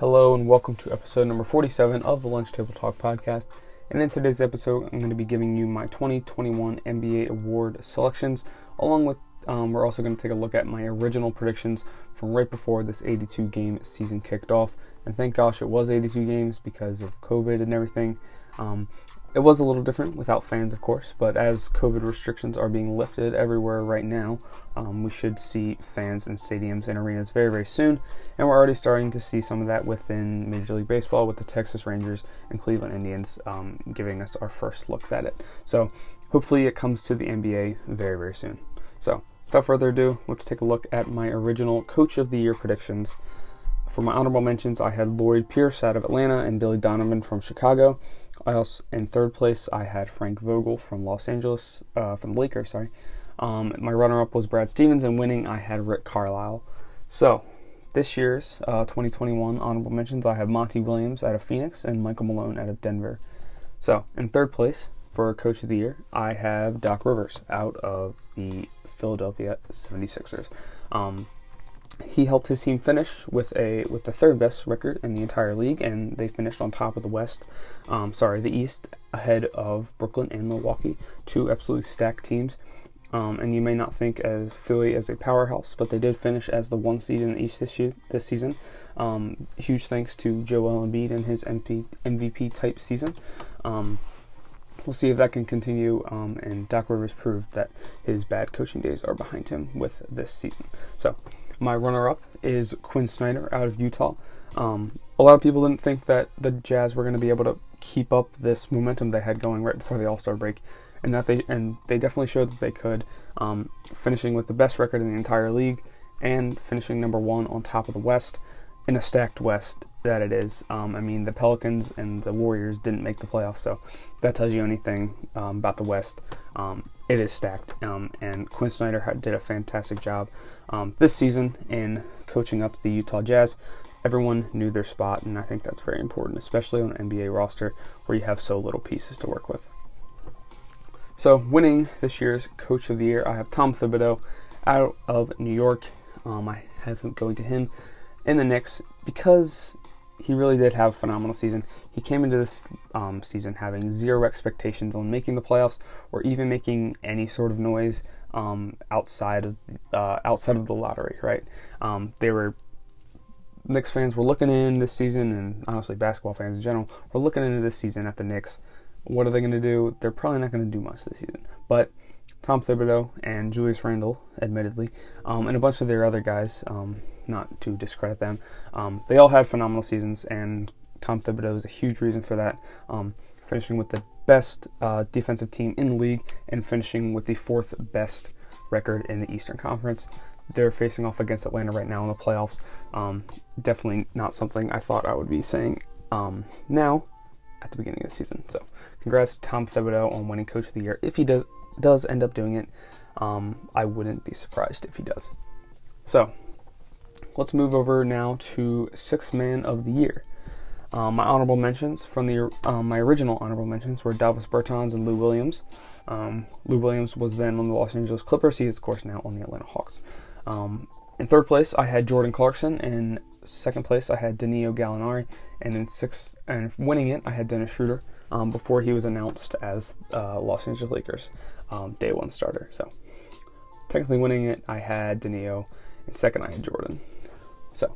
Hello and welcome to episode number 47 of the Lunch Table Talk podcast. And in today's episode, I'm going to be giving you my 2021 NBA award selections, along with um, we're also going to take a look at my original predictions from right before this 82 game season kicked off. And thank gosh it was 82 games because of COVID and everything. Um, it was a little different without fans, of course, but as COVID restrictions are being lifted everywhere right now, um, we should see fans in stadiums and arenas very, very soon. And we're already starting to see some of that within Major League Baseball with the Texas Rangers and Cleveland Indians um, giving us our first looks at it. So hopefully it comes to the NBA very, very soon. So without further ado, let's take a look at my original Coach of the Year predictions. For my honorable mentions, I had Lloyd Pierce out of Atlanta and Billy Donovan from Chicago. I also in third place I had Frank Vogel from Los Angeles, uh, from the Lakers. Sorry. Um, my runner-up was Brad Stevens, and winning I had Rick Carlisle. So this year's uh, 2021 honorable mentions I have Monty Williams out of Phoenix and Michael Malone out of Denver. So in third place for Coach of the Year I have Doc Rivers out of the Philadelphia 76ers. Um, he helped his team finish with a with the third best record in the entire league, and they finished on top of the West. Um, sorry, the East, ahead of Brooklyn and Milwaukee, two absolutely stacked teams. Um, and you may not think as Philly as a powerhouse, but they did finish as the one seed in the East this, year, this season. Um, huge thanks to Joel Embiid and his MP, MVP type season. Um, we'll see if that can continue. Um, and Doc Rivers proved that his bad coaching days are behind him with this season. So my runner up is Quin Snyder out of Utah. Um, a lot of people didn't think that the Jazz were going to be able to keep up this momentum they had going right before the All Star break, and that they and they definitely showed that they could, um, finishing with the best record in the entire league and finishing number one on top of the West in a stacked West that it is. Um, I mean, the Pelicans and the Warriors didn't make the playoffs, so that tells you anything um, about the West. Um, it is stacked, um, and Quin Snyder did a fantastic job um, this season in coaching up the Utah Jazz. Everyone knew their spot, and I think that's very important, especially on an NBA roster where you have so little pieces to work with. So, winning this year's Coach of the Year, I have Tom Thibodeau out of New York. Um, I have him going to him in the Knicks because he really did have a phenomenal season. He came into this um, season having zero expectations on making the playoffs or even making any sort of noise um, outside of uh, outside of the lottery. Right? Um, they were Knicks fans were looking in this season, and honestly, basketball fans in general were looking into this season at the Knicks. What are they going to do? They're probably not going to do much this season, but Tom Thibodeau and Julius Randle, admittedly, um, and a bunch of their other guys, um, not to discredit them, um, they all had phenomenal seasons, and Tom Thibodeau is a huge reason for that, um, finishing with the best uh, defensive team in the league and finishing with the fourth best record in the Eastern Conference. They're facing off against Atlanta right now in the playoffs. Um, definitely not something I thought I would be saying um, now at the beginning of the season. So, congrats to Tom Thibodeau on winning Coach of the Year. If he does does end up doing it, um, I wouldn't be surprised if he does. So, let's move over now to Sixth Man of the Year. Um, my honorable mentions from the um, my original honorable mentions were Davis Bertans and Lou Williams. Um, Lou Williams was then on the Los Angeles Clippers. He is, of course, now on the Atlanta Hawks. Um, in third place, I had Jordan Clarkson. In second place, I had Danilo Gallinari, and in sixth and winning it, I had Dennis Schroeder. Um, before he was announced as uh, Los Angeles Lakers um, day one starter. So technically winning it, I had Danilo, and second I had Jordan. So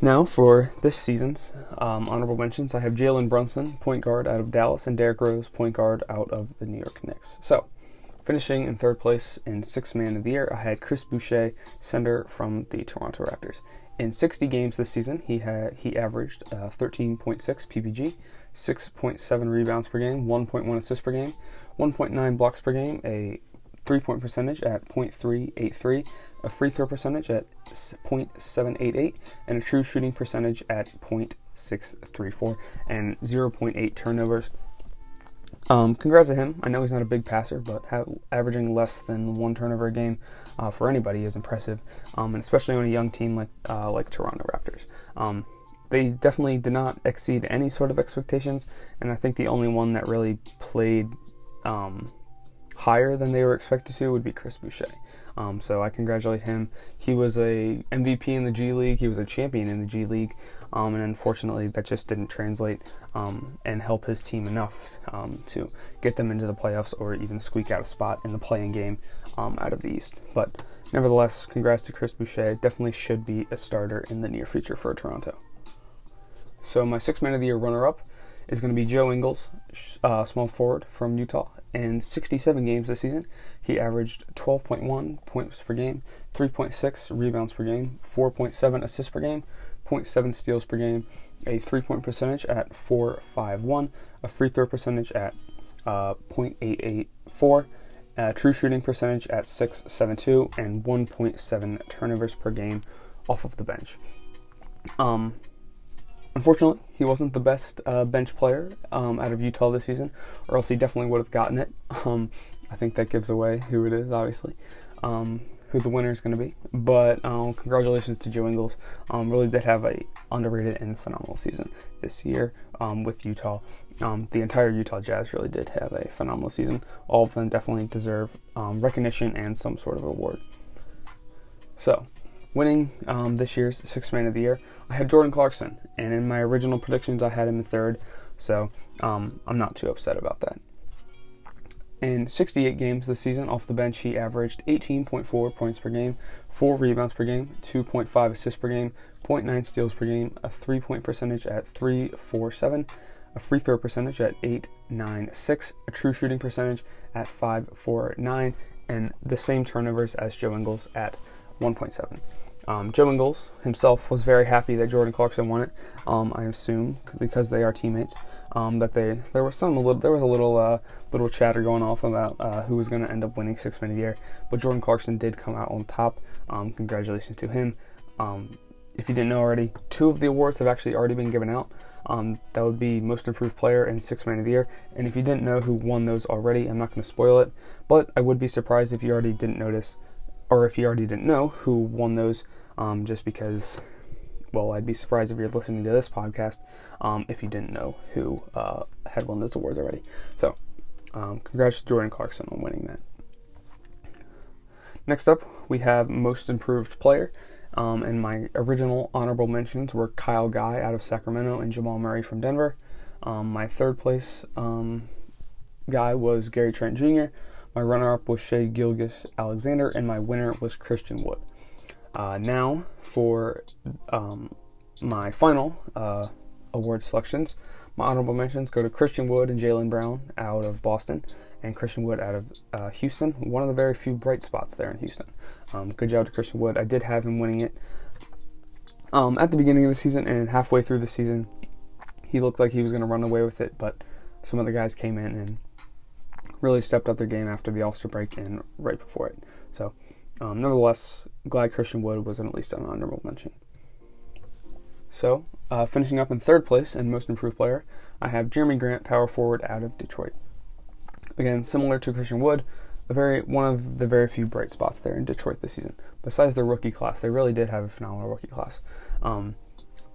now for this season's um, honorable mentions, I have Jalen Brunson, point guard out of Dallas, and Derrick Rose, point guard out of the New York Knicks. So finishing in third place in sixth man of the year, I had Chris Boucher, center from the Toronto Raptors. In 60 games this season, he had he averaged uh, 13.6 PPG, 6.7 rebounds per game, 1.1 assists per game, 1.9 blocks per game, a three point percentage at .383, a free throw percentage at .788, and a true shooting percentage at .634, and 0.8 turnovers. Um, congrats to him. I know he's not a big passer, but averaging less than one turnover a game uh, for anybody is impressive, um, and especially on a young team like uh, like Toronto Raptors. Um, they definitely did not exceed any sort of expectations, and I think the only one that really played um, higher than they were expected to would be Chris Boucher. Um, so I congratulate him. He was a MVP in the G League. He was a champion in the G League, um, and unfortunately that just didn't translate um, and help his team enough um, to get them into the playoffs or even squeak out a spot in the play-in game um, out of the East. But nevertheless, congrats to Chris Boucher. Definitely should be a starter in the near future for Toronto. So my six man of the year runner-up is going to be Joe Ingles, uh, small forward from Utah. In 67 games this season, he averaged 12.1 points per game, 3.6 rebounds per game, 4.7 assists per game, 0.7 steals per game, a three point percentage at 4.51, a free throw percentage at uh, 0.884, a true shooting percentage at 6.72, and 1.7 turnovers per game off of the bench. Um, Unfortunately, he wasn't the best uh, bench player um, out of Utah this season, or else he definitely would have gotten it. Um, I think that gives away who it is, obviously, um, who the winner is going to be. But um, congratulations to Joe Ingles. Um, really did have a underrated and phenomenal season this year um, with Utah. the entire Utah Jazz really did have a phenomenal season. All of them definitely deserve recognition and some sort of award. So, winning um, this year's Sixth Man of the Year, I had Jordan Clarkson, and in my original predictions, I had him in third, so um, I'm not too upset about that. In 68 games this season, off the bench, he averaged 18.4 points per game, 4 rebounds per game, 2.5 assists per game, 0.9 steals per game, a 3 point percentage at 3.47, a free throw percentage at 8.96, a true shooting percentage at 5.49, and the same turnovers as Joe Ingles at 1.7. Um, Joe Ingles himself was very happy that Jordan Clarkson won it. Um, I assume because they are teammates. Um, that they there was some little, there was a little uh, little chatter going off about uh, who was going to end up winning Six Man of the Year, but Jordan Clarkson did come out on top. Um, congratulations to him. Um, if you didn't know already, two of the awards have actually already been given out. Um, that would be Most Improved Player and Six Man of the Year. And if you didn't know who won those already, I'm not going to spoil it, but I would be surprised if you already didn't notice or if you already didn't know who won those, um, just because, well, I'd be surprised if you're listening to this podcast um, if you didn't know who uh, had won those awards already. So, um, congrats to Jordan Clarkson on winning that. Next up, we have Most Improved Player. Um, and my original honorable mentions were Kyle Guy out of Sacramento and Jamal Murray from Denver. Um, my third place um, guy was Gary Trent Jr. My runner up was Shai Gilgeous Alexander, and my winner was Christian Wood. Uh, now for um, my final uh, award selections. My honorable mentions go to Christian Wood and Jaylen Brown out of Boston, and Christian Wood out of uh, Houston. One of the very few bright spots there in Houston. Um, good job to Christian Wood. I did have him winning it um, at the beginning of the season and halfway through the season. He looked like he was going to run away with it, but some other guys came in and really stepped up their game after the All Star break and right before it. So, um, nevertheless, glad Christian Wood was at least an honorable mention. So, uh, finishing up in third place and most improved player, I have Jerami Grant, power forward out of Detroit. Again, similar to Christian Wood, a very one of the very few bright spots there in Detroit this season. Besides their rookie class, they really did have a phenomenal rookie class. Um,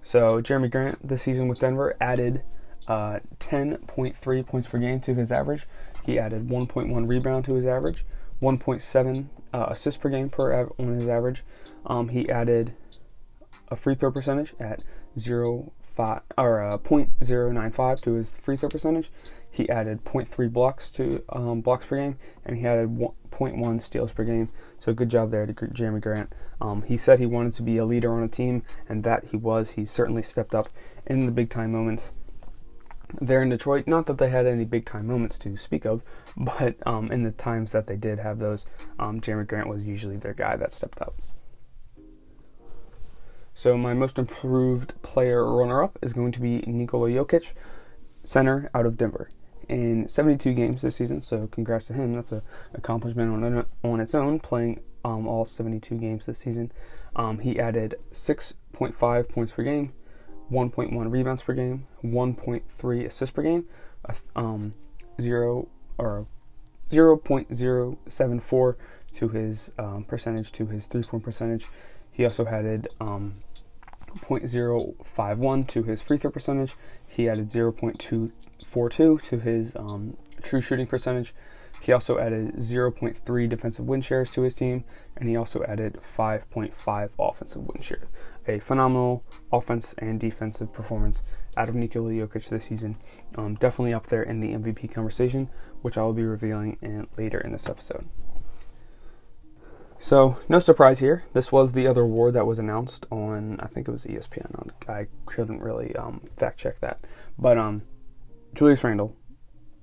so Jerami Grant this season with Denver added uh, 10.3 points per game to his average, he added 1.1 rebound to his average, 1.7 uh, assists per game per av- on his average. Um, he added a free throw percentage at 0 five, or uh, 0.095 to his free throw percentage. He added 0.3 blocks to um, blocks per game, and he added 0.1 steals per game. So good job there to Jerami Grant. Um, he said he wanted to be a leader on a team, and that he was. He certainly stepped up in the big time moments there in Detroit. Not that they had any big time moments to speak of, but um, in the times that they did have those, um, Jerami Grant was usually their guy that stepped up. So my most improved player runner-up is going to be Nikola Jokic, center out of Denver, in 72 games this season. So congrats to him. That's an accomplishment on on its own, playing um, all 72 games this season. Um, he added 6.5 points per game, 1.1 rebounds per game, 1.3 assists per game, um, zero or 0.074 to his um, percentage to his three point percentage. He also added um, 0.051 to his free throw percentage. He added 0.242 to his um, true shooting percentage. He also added 0.3 defensive win shares to his team, and he also added 5.5 offensive win shares. A phenomenal offense and defensive performance out of Nikola Jokic this season. Um, definitely up there in the MVP conversation, which I will be revealing in, later in this episode. So, no surprise here. This was the other award that was announced on, I think it was ESPN. I couldn't really um, fact check that. But um, Julius Randle,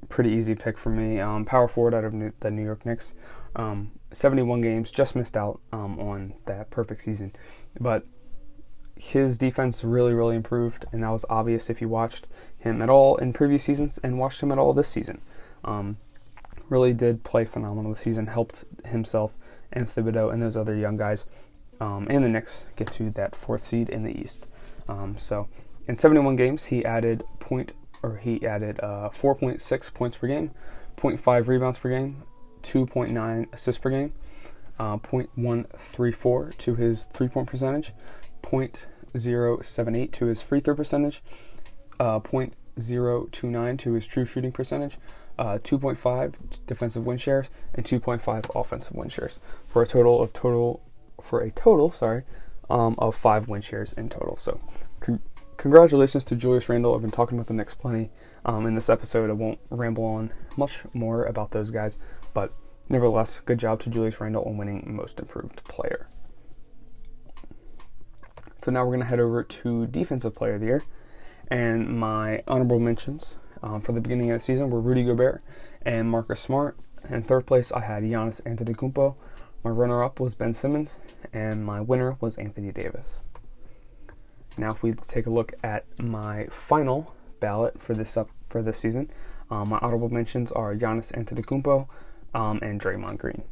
pretty easy pick for me. Um, power forward out of New, the New York Knicks. Um, 71 games, just missed out um, on that perfect season. But his defense really, really improved, and that was obvious if you watched him at all in previous seasons and watched him at all this season. Um, really did play phenomenal this season, helped himself and Thibodeau and those other young guys um, and the Knicks get to that fourth seed in the East. Um, so in 71 games, he added point or he added uh, 4.6 points per game, 0.5 rebounds per game, 2.9 assists per game, uh, 0.134 to his three point percentage, 0.078 to his free throw percentage, uh, 0.029 to his true shooting percentage, uh, 2.5 defensive win shares, and 2.5 offensive win shares for a total of total for a total sorry um, of five win shares in total. So. Con- congratulations to Julius Randle. I've been talking about the Knicks plenty um, in this episode. I won't ramble on much more about those guys, but nevertheless, good job to Julius Randle on winning Most Improved Player. So now we're going to head over to Defensive Player of the Year. And my honorable mentions um, for the beginning of the season were Rudy Gobert and Marcus Smart. In third place, I had Giannis Antetokounmpo. My runner-up was Ben Simmons, and my winner was Anthony Davis. Now, if we take a look at my final ballot for this up for this season, um, my honorable mentions are Giannis Antetokounmpo um, and Draymond Green.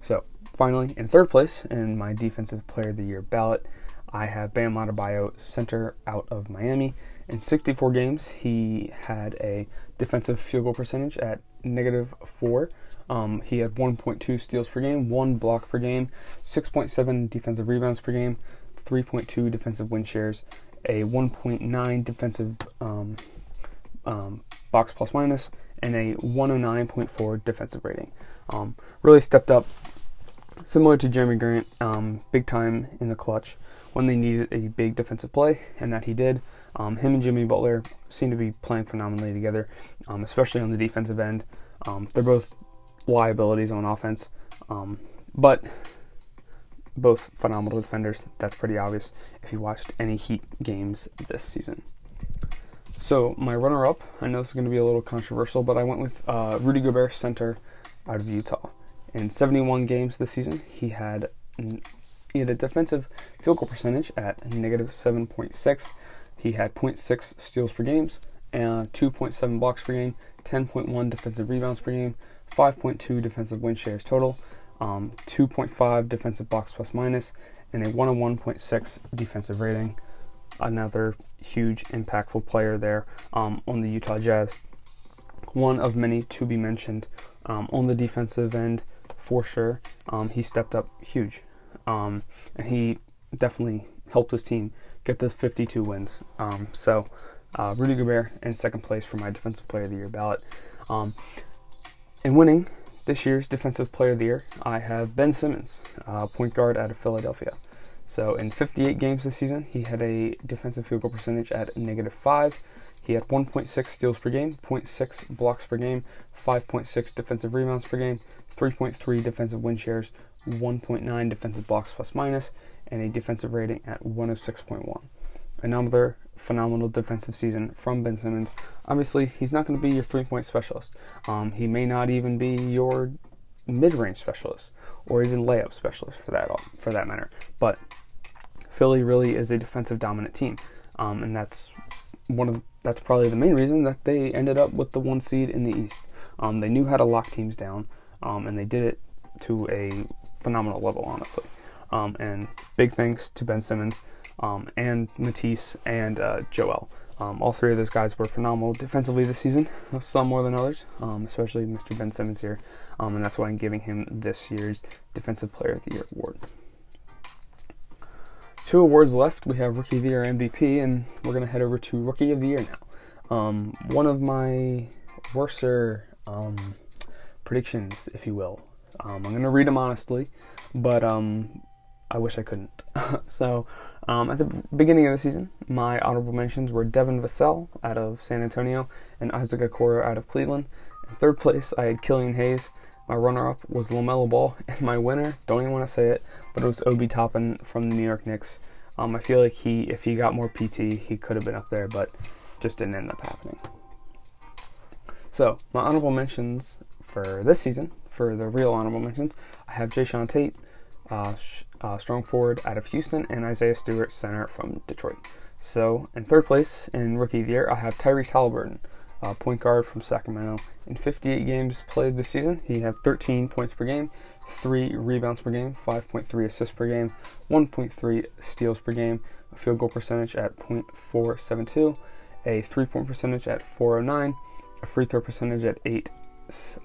So, finally, in third place in my Defensive Player of the Year ballot, I have Bam Adebayo, center out of Miami. In 64 games, he had a defensive field goal percentage at negative four. Um, he had 1.2 steals per game, one block per game, 6.7 defensive rebounds per game, 3.2 defensive win shares, a 1.9 defensive um, um, box plus minus, and a 109.4 defensive rating. Um, really stepped up, similar to Jerami Grant, um, big time in the clutch when they needed a big defensive play, and that he did. Um, him and Jimmy Butler seem to be playing phenomenally together, um, especially on the defensive end. They're both liabilities on offense, but both phenomenal defenders. That's pretty obvious if you watched any Heat games this season. So my runner-up, I know this is going to be a little controversial, but I went with uh, Rudy Gobert, center out of Utah. In 71 games this season, he had he had a defensive field goal percentage at negative 7.6. He had 0.6 steals per game, and 2.7 blocks per game, 10.1 defensive rebounds per game, 5.2 defensive win shares total, um, 2.5 defensive box plus minus, and a 101.6 defensive rating. Another huge, impactful player there um, on the Utah Jazz. One of many to be mentioned um, on the defensive end for sure. Um, he stepped up huge, um, and he definitely helped his team get those 52 wins. Um, so, uh, Rudy Gobert in second place for my Defensive Player of the Year ballot. In winning this year's Defensive Player of the Year, I have Ben Simmons, uh, point guard out of Philadelphia. So, in 58 games this season, he had a defensive field goal percentage at negative 5. He had 1.6 steals per game, 0.6 blocks per game, 5.6 defensive rebounds per game, 3.3 defensive win shares, 1.9 defensive blocks plus minus, and a defensive rating at 106.1. Another phenomenal defensive season from Ben Simmons. Obviously, he's not going to be your three point specialist. Um, he may not even be your mid range specialist or even layup specialist for that for that matter. But Philly really is a defensive dominant team, um, and that's one of that's probably the main reason that they ended up with the one seed in the East. Um, they knew how to lock teams down, um, and they did it to a phenomenal level, honestly. Um, and big thanks to Ben Simmons um, and Matisse and uh, Joel. Um, all three of those guys were phenomenal defensively this season, some more than others, um, especially Mr. Ben Simmons here. Um, and that's why I'm giving him this year's Defensive Player of the Year award. Two awards left. We have Rookie of the Year MVP, and we're going to head over to Rookie of the Year now. Um, one of my worser predictions, if you will. Um, I'm going to read them honestly, but um, I wish I couldn't. so, um, at the beginning of the season, my honorable mentions were Devin Vassell out of San Antonio and Isaac Okoro out of Cleveland. In third place, I had Killian Hayes. My runner-up was LaMelo Ball, and my winner, don't even want to say it, but it was Obi Toppin from the New York Knicks. Um, I feel like he, if he got more PT, he could have been up there, but just didn't end up happening. So, my honorable mentions for this season, for the real honorable mentions, I have Jae'Sean Tate, uh, uh, strong forward out of Houston, and Isaiah Stewart, center from Detroit. So, in third place in Rookie of the Year, I have Tyrese Haliburton, uh, point guard from Sacramento. In 58 games played this season, he had 13 points per game, 3 rebounds per game, 5.3 assists per game, 1.3 steals per game, a field goal percentage at .472, a three point percentage at 409, a free throw percentage at 8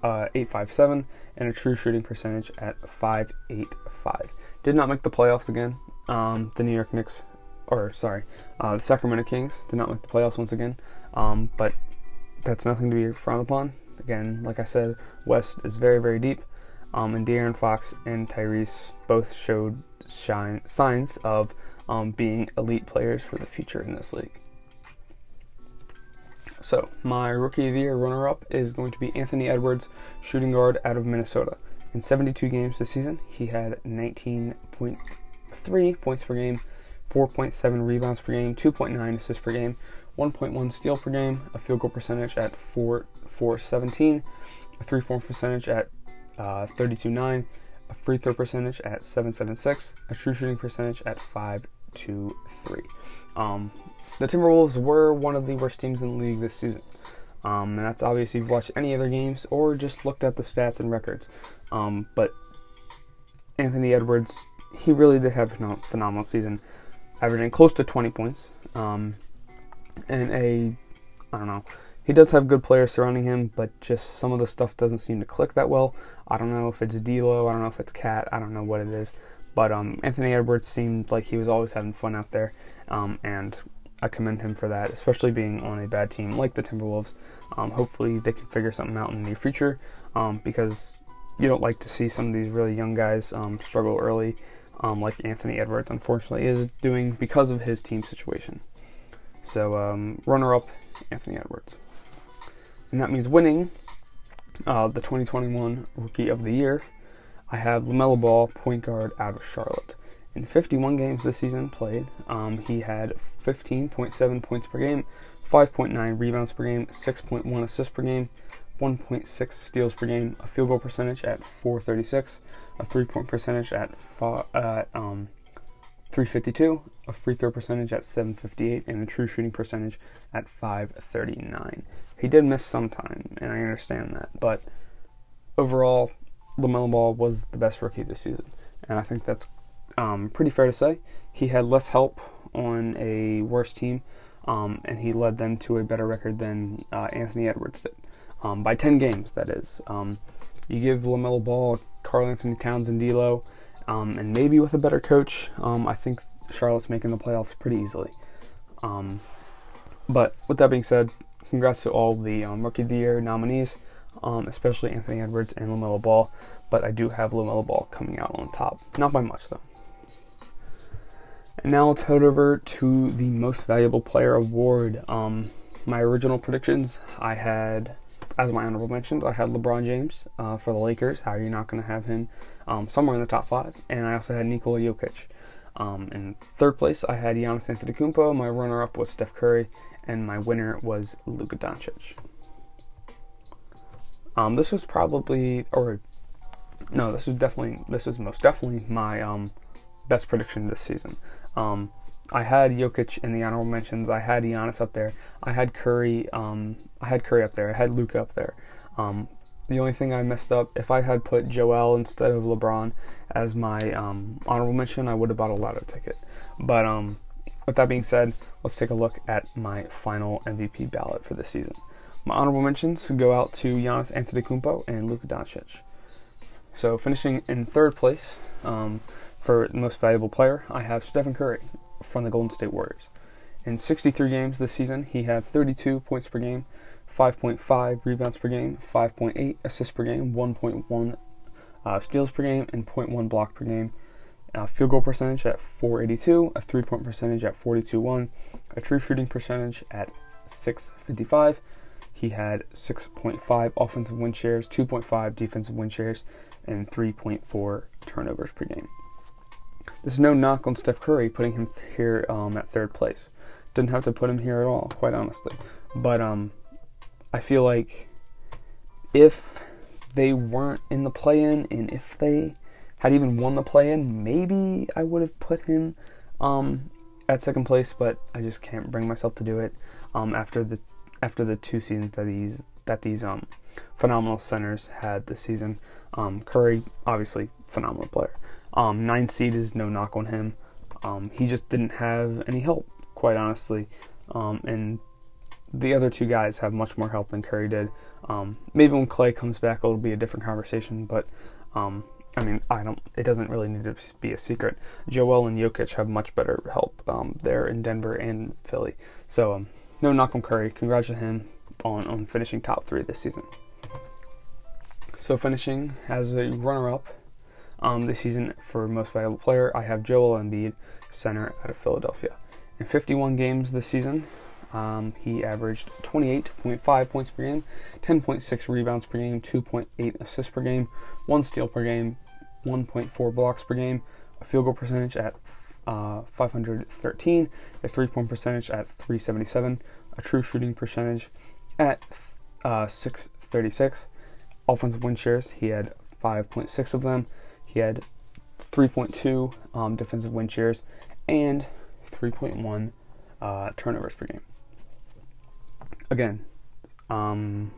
uh, 857 and a true shooting percentage at 585. Did not make the playoffs again. Um, the New York Knicks, or sorry, uh, the Sacramento Kings did not make the playoffs once again. Um, but that's nothing to be frowned upon. Again, like I said, West is very, very deep. Um, and De'Aaron Fox and Tyrese both showed shine, signs of um, being elite players for the future in this league. So, my rookie of the year runner up is going to be Anthony Edwards, shooting guard out of Minnesota. In 72 games this season, he had 19.3 points per game, 4.7 rebounds per game, 2.9 assists per game, 1.1 steal per game, a field goal percentage at 4 417, a three point percentage at uh, 32.9, a free throw percentage at 776, a true shooting percentage at 523. Um, the Timberwolves were one of the worst teams in the league this season. Um, and that's obvious if you've watched any other games or just looked at the stats and records. Um, but Anthony Edwards, he really did have a phenomenal season, averaging close to 20 points. Um, and a, I don't know, he does have good players surrounding him, but just some of the stuff doesn't seem to click that well. I don't know if it's D'Lo, I don't know if it's Cat, I don't know what it is. But um, Anthony Edwards seemed like he was always having fun out there, um, and I commend him for that, especially being on a bad team like the Timberwolves. Um, hopefully, they can figure something out in the near future um, because you don't like to see some of these really young guys um, struggle early, um, like Anthony Edwards, unfortunately, is doing because of his team situation. So, runner up, Anthony Edwards. And that means winning uh, the 2021 Rookie of the Year. I have LaMelo Ball, point guard out of Charlotte. In 51 games this season played, um, he had 15.7 points per game, 5.9 rebounds per game, 6.1 assists per game, 1.6 steals per game, a field goal percentage at 436, a three point percentage at uh, um, 352, a free throw percentage at 758, and a true shooting percentage at 539. He did miss some time, and I understand that, but overall, LaMelo Ball was the best rookie this season, and I think that's um, pretty fair to say. He had less help on a worse team, um, and he led them to a better record than uh, Anthony Edwards did. Um, by 10 games, that is. Um, you give LaMelo Ball, Karl-Anthony Towns, and D'Lo, um, and maybe with a better coach, um, I think Charlotte's making the playoffs pretty easily. but with that being said, congrats to all the Rookie of the Year nominees, especially Anthony Edwards and LaMelo Ball. But I do have LaMelo Ball coming out on top. Not by much, though. And now let's head over to the Most Valuable Player Award. Um, my original predictions, I had, as my honorable mentions, I had LeBron James uh, for the Lakers. How are you not going to have him um, somewhere in the top five? And I also had Nikola Jokic. Um, in third place, I had Giannis Antetokounmpo. My runner-up was Steph Curry, and my winner was Luka Doncic. Um, this was probably, or no, this was definitely, this was most definitely my um, best prediction this season. Um, I had Jokic in the honorable mentions. I had Giannis up there. I had Curry. Um, I had Curry up there. I had Luka up there. Um, the only thing I messed up, if I had put Joel instead of LeBron as my um, honorable mention, I would have bought a lotto ticket. But um, with that being said, let's take a look at my final MVP ballot for this season. My honorable mentions go out to Giannis Antetokounmpo and Luka Doncic. So finishing in third place, um, for most valuable player, I have Stephen Curry from the Golden State Warriors. In 63 games this season, he had 32 points per game, 5.5 rebounds per game, 5.8 assists per game, 1.1 uh, steals per game, and 0.1 block per game. Uh, field goal percentage at 482, a three point percentage at 42.1, a true shooting percentage at 655. He had 6.5 offensive win shares, 2.5 defensive win shares, and 3.4 turnovers per game. There's no knock on Steph Curry putting him here um, at third place. Didn't have to put him here at all, quite honestly. But um, I feel like if they weren't in the play-in, and if they had even won the play-in, maybe I would have put him um, at second place. But I just can't bring myself to do it um, after the after the two seasons that these that these um, phenomenal centers had this season. Um, Curry, obviously, phenomenal player. Um, nine seed is no knock on him. Um, he just didn't have any help, quite honestly. Um, and the other two guys have much more help than Curry did. Um, maybe when Clay comes back, it'll be a different conversation. But I mean, I don't. It doesn't really need to be a secret. Joel and Jokic have much better help there in Denver and Philly. So no knock on Curry. Congrats to him on on finishing top three this season. So finishing as a runner-up um, this season for most valuable player, I have Joel Embiid, center out of Philadelphia. In 51 games this season, um, he averaged 28.5 points per game, 10.6 rebounds per game, 2.8 assists per game, 1 steal per game, 1.4 blocks per game, a field goal percentage at uh, 513, a three point percentage at 377, a true shooting percentage at uh, 636. Offensive win shares, he had 5.6 of them. He had 3.2 um, defensive win shares and 3.1 uh, turnovers per game. Again, um,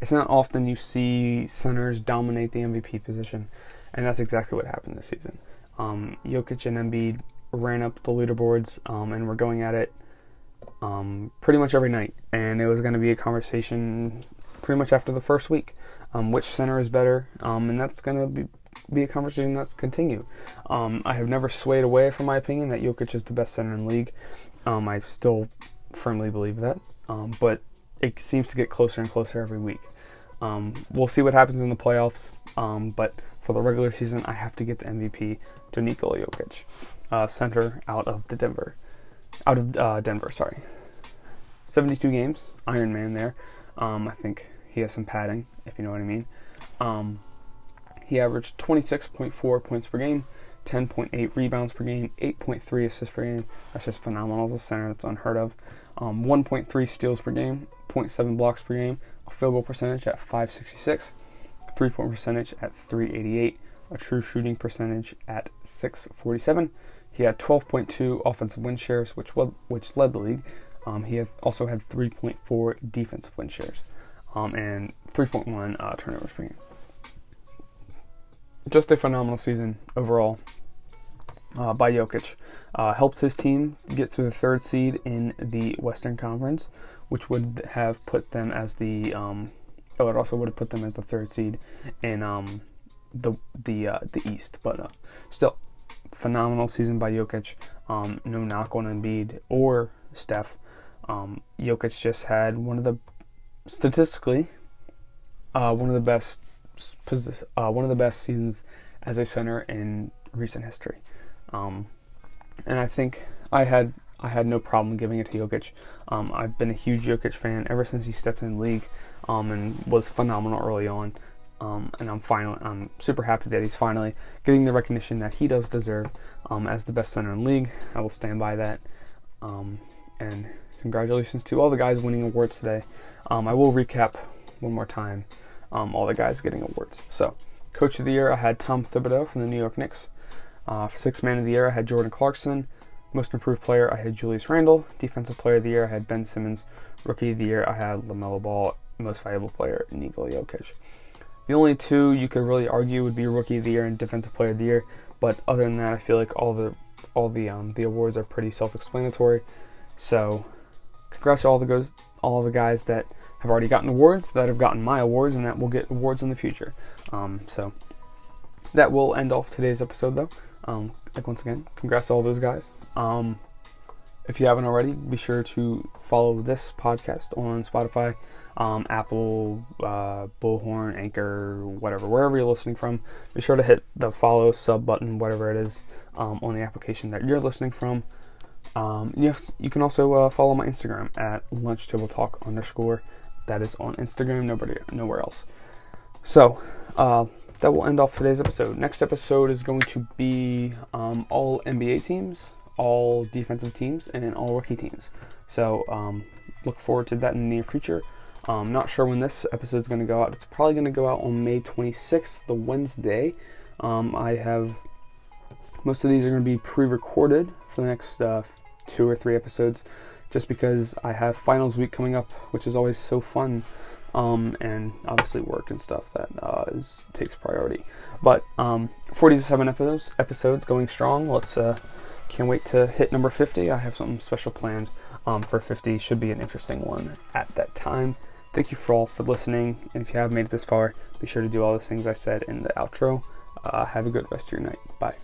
it's not often you see centers dominate the MVP position, and that's exactly what happened this season. Um, Jokic and Embiid ran up the leaderboards, um, and we're going at it um, pretty much every night. And it was going to be a conversation pretty much after the first week, um, which center is better, um, and that's going to be be a conversation that's continue. Um, I have never swayed away from my opinion that Jokic is the best center in the league. Um, I still firmly believe that, but it seems to get closer and closer every week. We'll see what happens in the playoffs, but for the regular season, I have to get the MVP to Nikola Jokic, uh, center out of the Denver, out of uh, Denver. Sorry, 72 games, Iron Man there. Um, I think he has some padding, if you know what I mean. Um, he averaged 26.4 points per game, 10.8 rebounds per game, 8.3 assists per game. That's just phenomenal as a center. That's unheard of. Um, 1.3 steals per game, 0.7 blocks per game, a field goal percentage at 566, three point percentage at 388, a true shooting percentage at 647. He had 12.2 offensive win shares, which which led the league. Um, he also had 3.4 defensive win shares um, and 3.1 uh, turnovers per game. Just a phenomenal season overall uh, by Jokic. Uh, helped his team get to the third seed in the Western Conference, which would have put them as the um, oh, it also would have put them as the third seed in um, the the uh, the East. But uh, still, phenomenal season by Jokic. Um, no knock on Embiid or Steph. Um, Jokic just had one of the statistically uh, one of the best uh, one of the best seasons as a center in recent history. Um, and I think I had I had no problem giving it to Jokic. Um, I've been a huge Jokic fan ever since he stepped in the league um, and was phenomenal early on. Um, and I'm finally I'm super happy that he's finally getting the recognition that he does deserve um, as the best center in the league. I will stand by that. Um, and congratulations to all the guys winning awards today. Um, I will recap one more time all the guys getting awards. So, Coach of the Year, I had Tom Thibodeau from the New York Knicks. Uh, Sixth Man of the Year, I had Jordan Clarkson. Most Improved Player, I had Julius Randle. Defensive Player of the Year, I had Ben Simmons. Rookie of the Year, I had LaMelo Ball. Most Valuable Player, Nikola Jokic. The only two you could really argue would be Rookie of the Year and Defensive Player of the Year, but other than that, I feel like all the all the um, the awards are pretty self-explanatory. So, congrats to all the goes all the guys that have already gotten awards, that have gotten my awards, and that will get awards in the future. Um, so that will end off today's episode, though. Um, like once again, congrats to all those guys. Um, if you haven't already, be sure to follow this podcast on Spotify, um, Apple, uh, Bullhorn, Anchor, whatever, wherever you're listening from. Be sure to hit the follow sub button, whatever it is, um, on the application that you're listening from. Um, yes, you can also uh, follow my Instagram at lunch table talk underscore. That is on Instagram, nobody, nowhere else. So, uh, that will end off today's episode. Next episode is going to be um, all NBA teams, all defensive teams, and all rookie teams. So, um, look forward to that in the near future. Um, not sure when this episode is going to go out. It's probably going to go out on May 26th, the Wednesday. Um, I have most of these are going to be pre-recorded for the next uh, two or three episodes, just because I have finals week coming up, which is always so fun. Um, and obviously work and stuff that uh, is, takes priority. But um, 47 episodes, episodes going strong. Let's uh, can't wait to hit number 50. I have something special planned um, for 50. Should be an interesting one at that time. Thank you for all for listening. And if you have made it this far, be sure to do all the things I said in the outro. Uh, have a good rest of your night. Bye.